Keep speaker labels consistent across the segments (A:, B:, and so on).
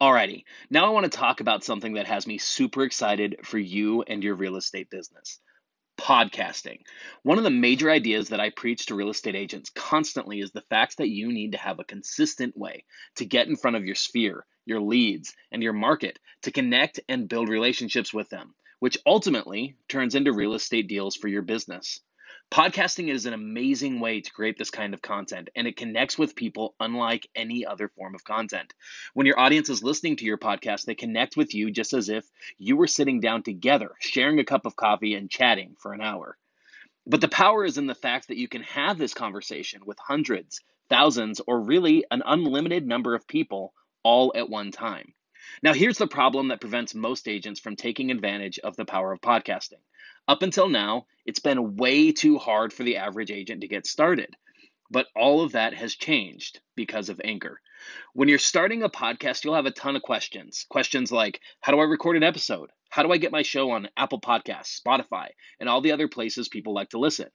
A: Alrighty, now I want to talk about something that has me super excited for you and your real estate business podcasting. One of the major ideas that I preach to real estate agents constantly is the fact that you need to have a consistent way to get in front of your sphere, your leads, and your market to connect and build relationships with them, which ultimately turns into real estate deals for your business. Podcasting is an amazing way to create this kind of content, and it connects with people unlike any other form of content. When your audience is listening to your podcast, they connect with you just as if you were sitting down together, sharing a cup of coffee and chatting for an hour. But the power is in the fact that you can have this conversation with hundreds, thousands, or really an unlimited number of people all at one time. Now, here's the problem that prevents most agents from taking advantage of the power of podcasting. Up until now, it's been way too hard for the average agent to get started. But all of that has changed because of Anchor. When you're starting a podcast, you'll have a ton of questions. Questions like How do I record an episode? How do I get my show on Apple Podcasts, Spotify, and all the other places people like to listen?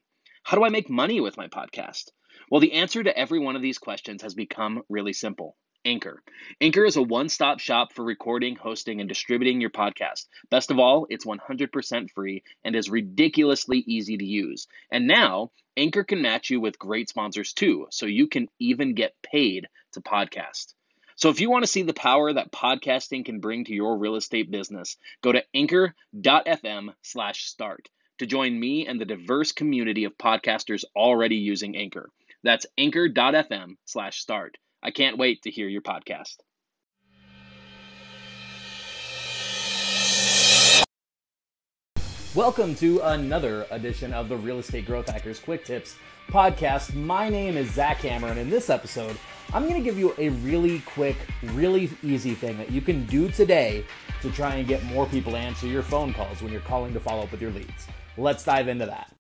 A: How do I make money with my podcast? Well, the answer to every one of these questions has become really simple Anchor. Anchor is a one stop shop for recording, hosting, and distributing your podcast. Best of all, it's 100% free and is ridiculously easy to use. And now, Anchor can match you with great sponsors too, so you can even get paid to podcast. So if you want to see the power that podcasting can bring to your real estate business, go to anchor.fm slash start to join me and the diverse community of podcasters already using Anchor. That's anchor.fm slash start. I can't wait to hear your podcast.
B: Welcome to another edition of the Real Estate Growth Hackers Quick Tips podcast. My name is Zach Hammer, and in this episode, I'm going to give you a really quick, really easy thing that you can do today to try and get more people to answer your phone calls when you're calling to follow up with your leads. Let's dive into that.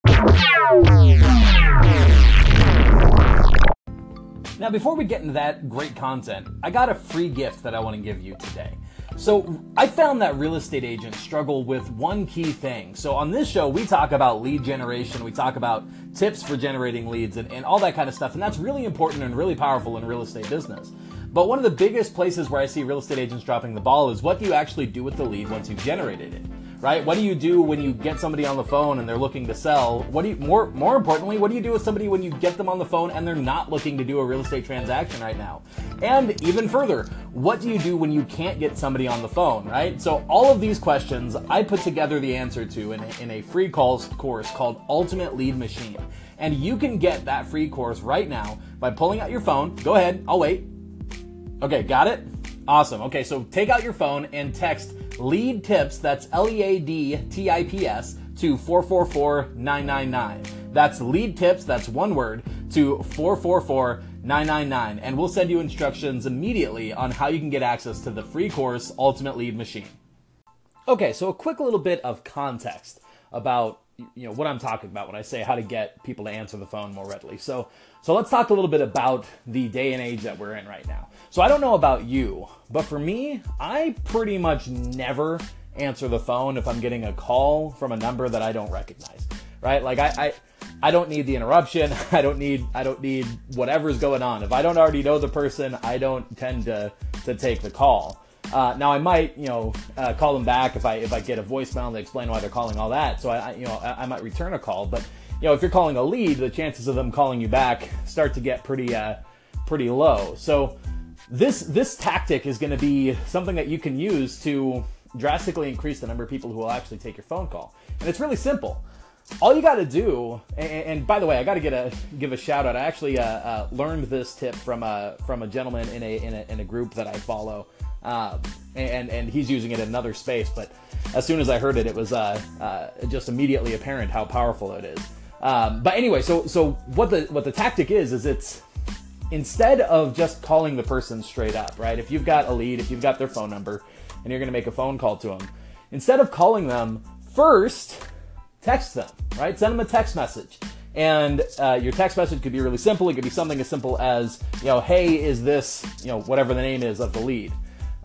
B: Now, before we get into that great content, I got a free gift that I want to give you today. So, I found that real estate agents struggle with one key thing. So, on this show, we talk about lead generation, we talk about tips for generating leads, and, and all that kind of stuff. And that's really important and really powerful in real estate business. But one of the biggest places where I see real estate agents dropping the ball is what do you actually do with the lead once you've generated it? Right? What do you do when you get somebody on the phone and they're looking to sell? What do you more more importantly, what do you do with somebody when you get them on the phone and they're not looking to do a real estate transaction right now? And even further, what do you do when you can't get somebody on the phone, right? So all of these questions I put together the answer to in in a free calls course called Ultimate Lead Machine. And you can get that free course right now by pulling out your phone. Go ahead, I'll wait. Okay, got it? Awesome. Okay, so take out your phone and text lead tips, that's L E A D T I P S, to 444 999. That's lead tips, that's one word, to 444 999. And we'll send you instructions immediately on how you can get access to the free course, Ultimate Lead Machine. Okay, so a quick little bit of context about you know what I'm talking about when I say how to get people to answer the phone more readily. So so let's talk a little bit about the day and age that we're in right now. So I don't know about you, but for me, I pretty much never answer the phone if I'm getting a call from a number that I don't recognize. Right? Like I, I I don't need the interruption. I don't need I don't need whatever's going on. If I don't already know the person, I don't tend to to take the call. Uh, now I might, you know, uh, call them back if I if I get a voicemail and explain why they're calling all that. So I, I you know, I, I, might return a call. But you know, if you're calling a lead, the chances of them calling you back start to get pretty uh, pretty low. So this this tactic is going to be something that you can use to drastically increase the number of people who will actually take your phone call. And it's really simple. All you got to do, and, and, by the way, I got to get a give a shout out. I actually uh, uh, learned this tip from a from a gentleman in a in a, in a group that I follow, um, and and he's using it in another space. But as soon as I heard it, it was uh, uh just immediately apparent how powerful it is. Um, but anyway, so so what the what the tactic is is it's instead of just calling the person straight up, right? If you've got a lead, if you've got their phone number, and you're going to make a phone call to them, instead of calling them first, text them, right? Send them a text message. And uh, your text message could be really simple. It could be something as simple as, you know, hey, is this, you know, whatever the name is of the lead.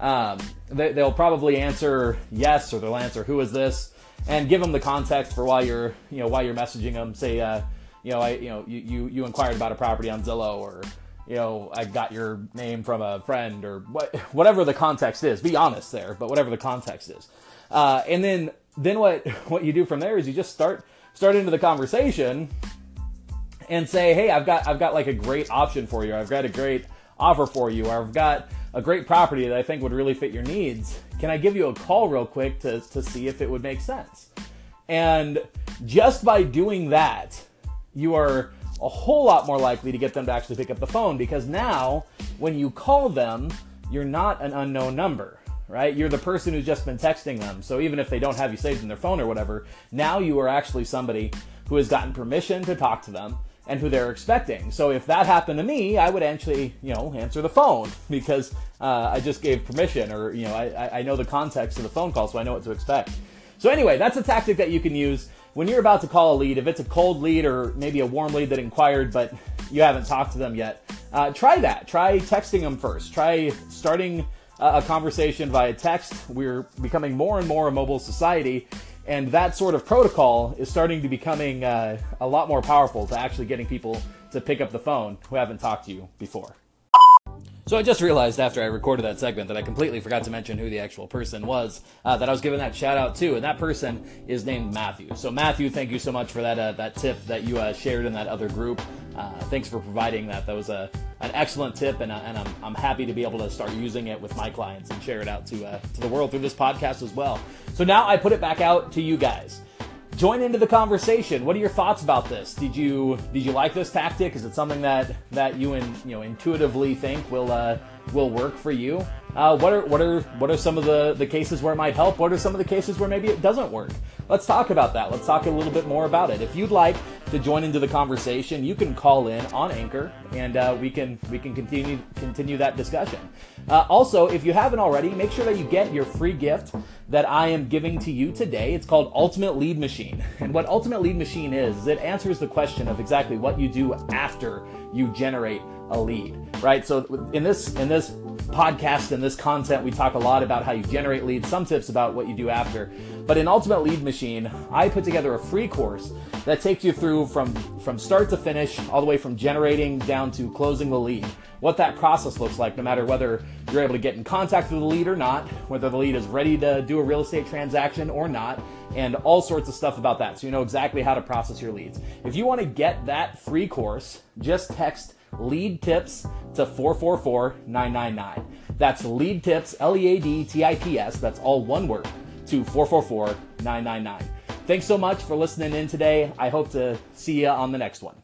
B: Um, they, will probably answer yes, or they'll answer who is this, and give them the context for why you're, you know, why you're messaging them. Say, uh, you know, I, you know, you, you, you inquired about a property on Zillow, or you know, I got your name from a friend or what, whatever the context is. Be honest there, but whatever the context is. Uh, and then, then what, what you do from there is you just start, start into the conversation and say, Hey, I've got, I've got like a great option for you. I've got a great offer for you. Or I've got a great property that I think would really fit your needs. Can I give you a call real quick to, to see if it would make sense? And just by doing that, you are a whole lot more likely to get them to actually pick up the phone because now when you call them, you're not an unknown number, right? You're the person who's just been texting them. So even if they don't have you saved in their phone or whatever, now you are actually somebody who has gotten permission to talk to them and who they're expecting. So if that happened to me, I would actually, you know, answer the phone because uh, I just gave permission or, you know, I, I know the context of the phone call so I know what to expect. So anyway, that's a tactic that you can use when you're about to call a lead, if it's a cold lead or maybe a warm lead that inquired, but you haven't talked to them yet, uh, try that. Try texting them first. Try starting a conversation via text. We're becoming more and more a mobile society, and that sort of protocol is starting to becoming uh, a lot more powerful to actually getting people to pick up the phone who haven't talked to you before. So I just realized after I recorded that segment that I completely forgot to mention who the actual person was uh, that I was giving that shout out to, and that person is named Matthew. So Matthew, thank you so much for that uh, that tip that you uh, shared in that other group. Uh, thanks for providing that. That was a an excellent tip, and, uh, and I'm, I'm happy to be able to start using it with my clients and share it out to uh, to the world through this podcast as well. So now I put it back out to you guys join into the conversation. What are your thoughts about this? Did you did you like this tactic? Is it something that that you and you know intuitively think will uh, will work for you? Uh, what are what are what are some of the the cases where it might help? What are some of the cases where maybe it doesn't work? Let's talk about that. Let's talk a little bit more about it. If you'd like to join into the conversation, you can call in on Anchor, and uh, we can we can continue continue that discussion. Uh, also, if you haven't already, make sure that you get your free gift that I am giving to you today. It's called Ultimate Lead Machine. And what Ultimate Lead Machine is, is it answers the question of exactly what you do after you generate a lead, right? So in this in this podcast and this content, we talk a lot about how you generate leads, some tips about what you do after. But in Ultimate Lead Machine, I put together a free course that takes you through from from start to finish, all the way from generating down to closing the lead. What that process looks like, no matter whether you're able to get in contact with the lead or not, whether the lead is ready to do a real estate transaction or not, and all sorts of stuff about that. So you know exactly how to process your leads. If you want to get that free course, just text lead tips to 444999. That's lead tips, L E A D T I P S, that's all one word, to 444999. Thanks so much for listening in today. I hope to see you on the next one.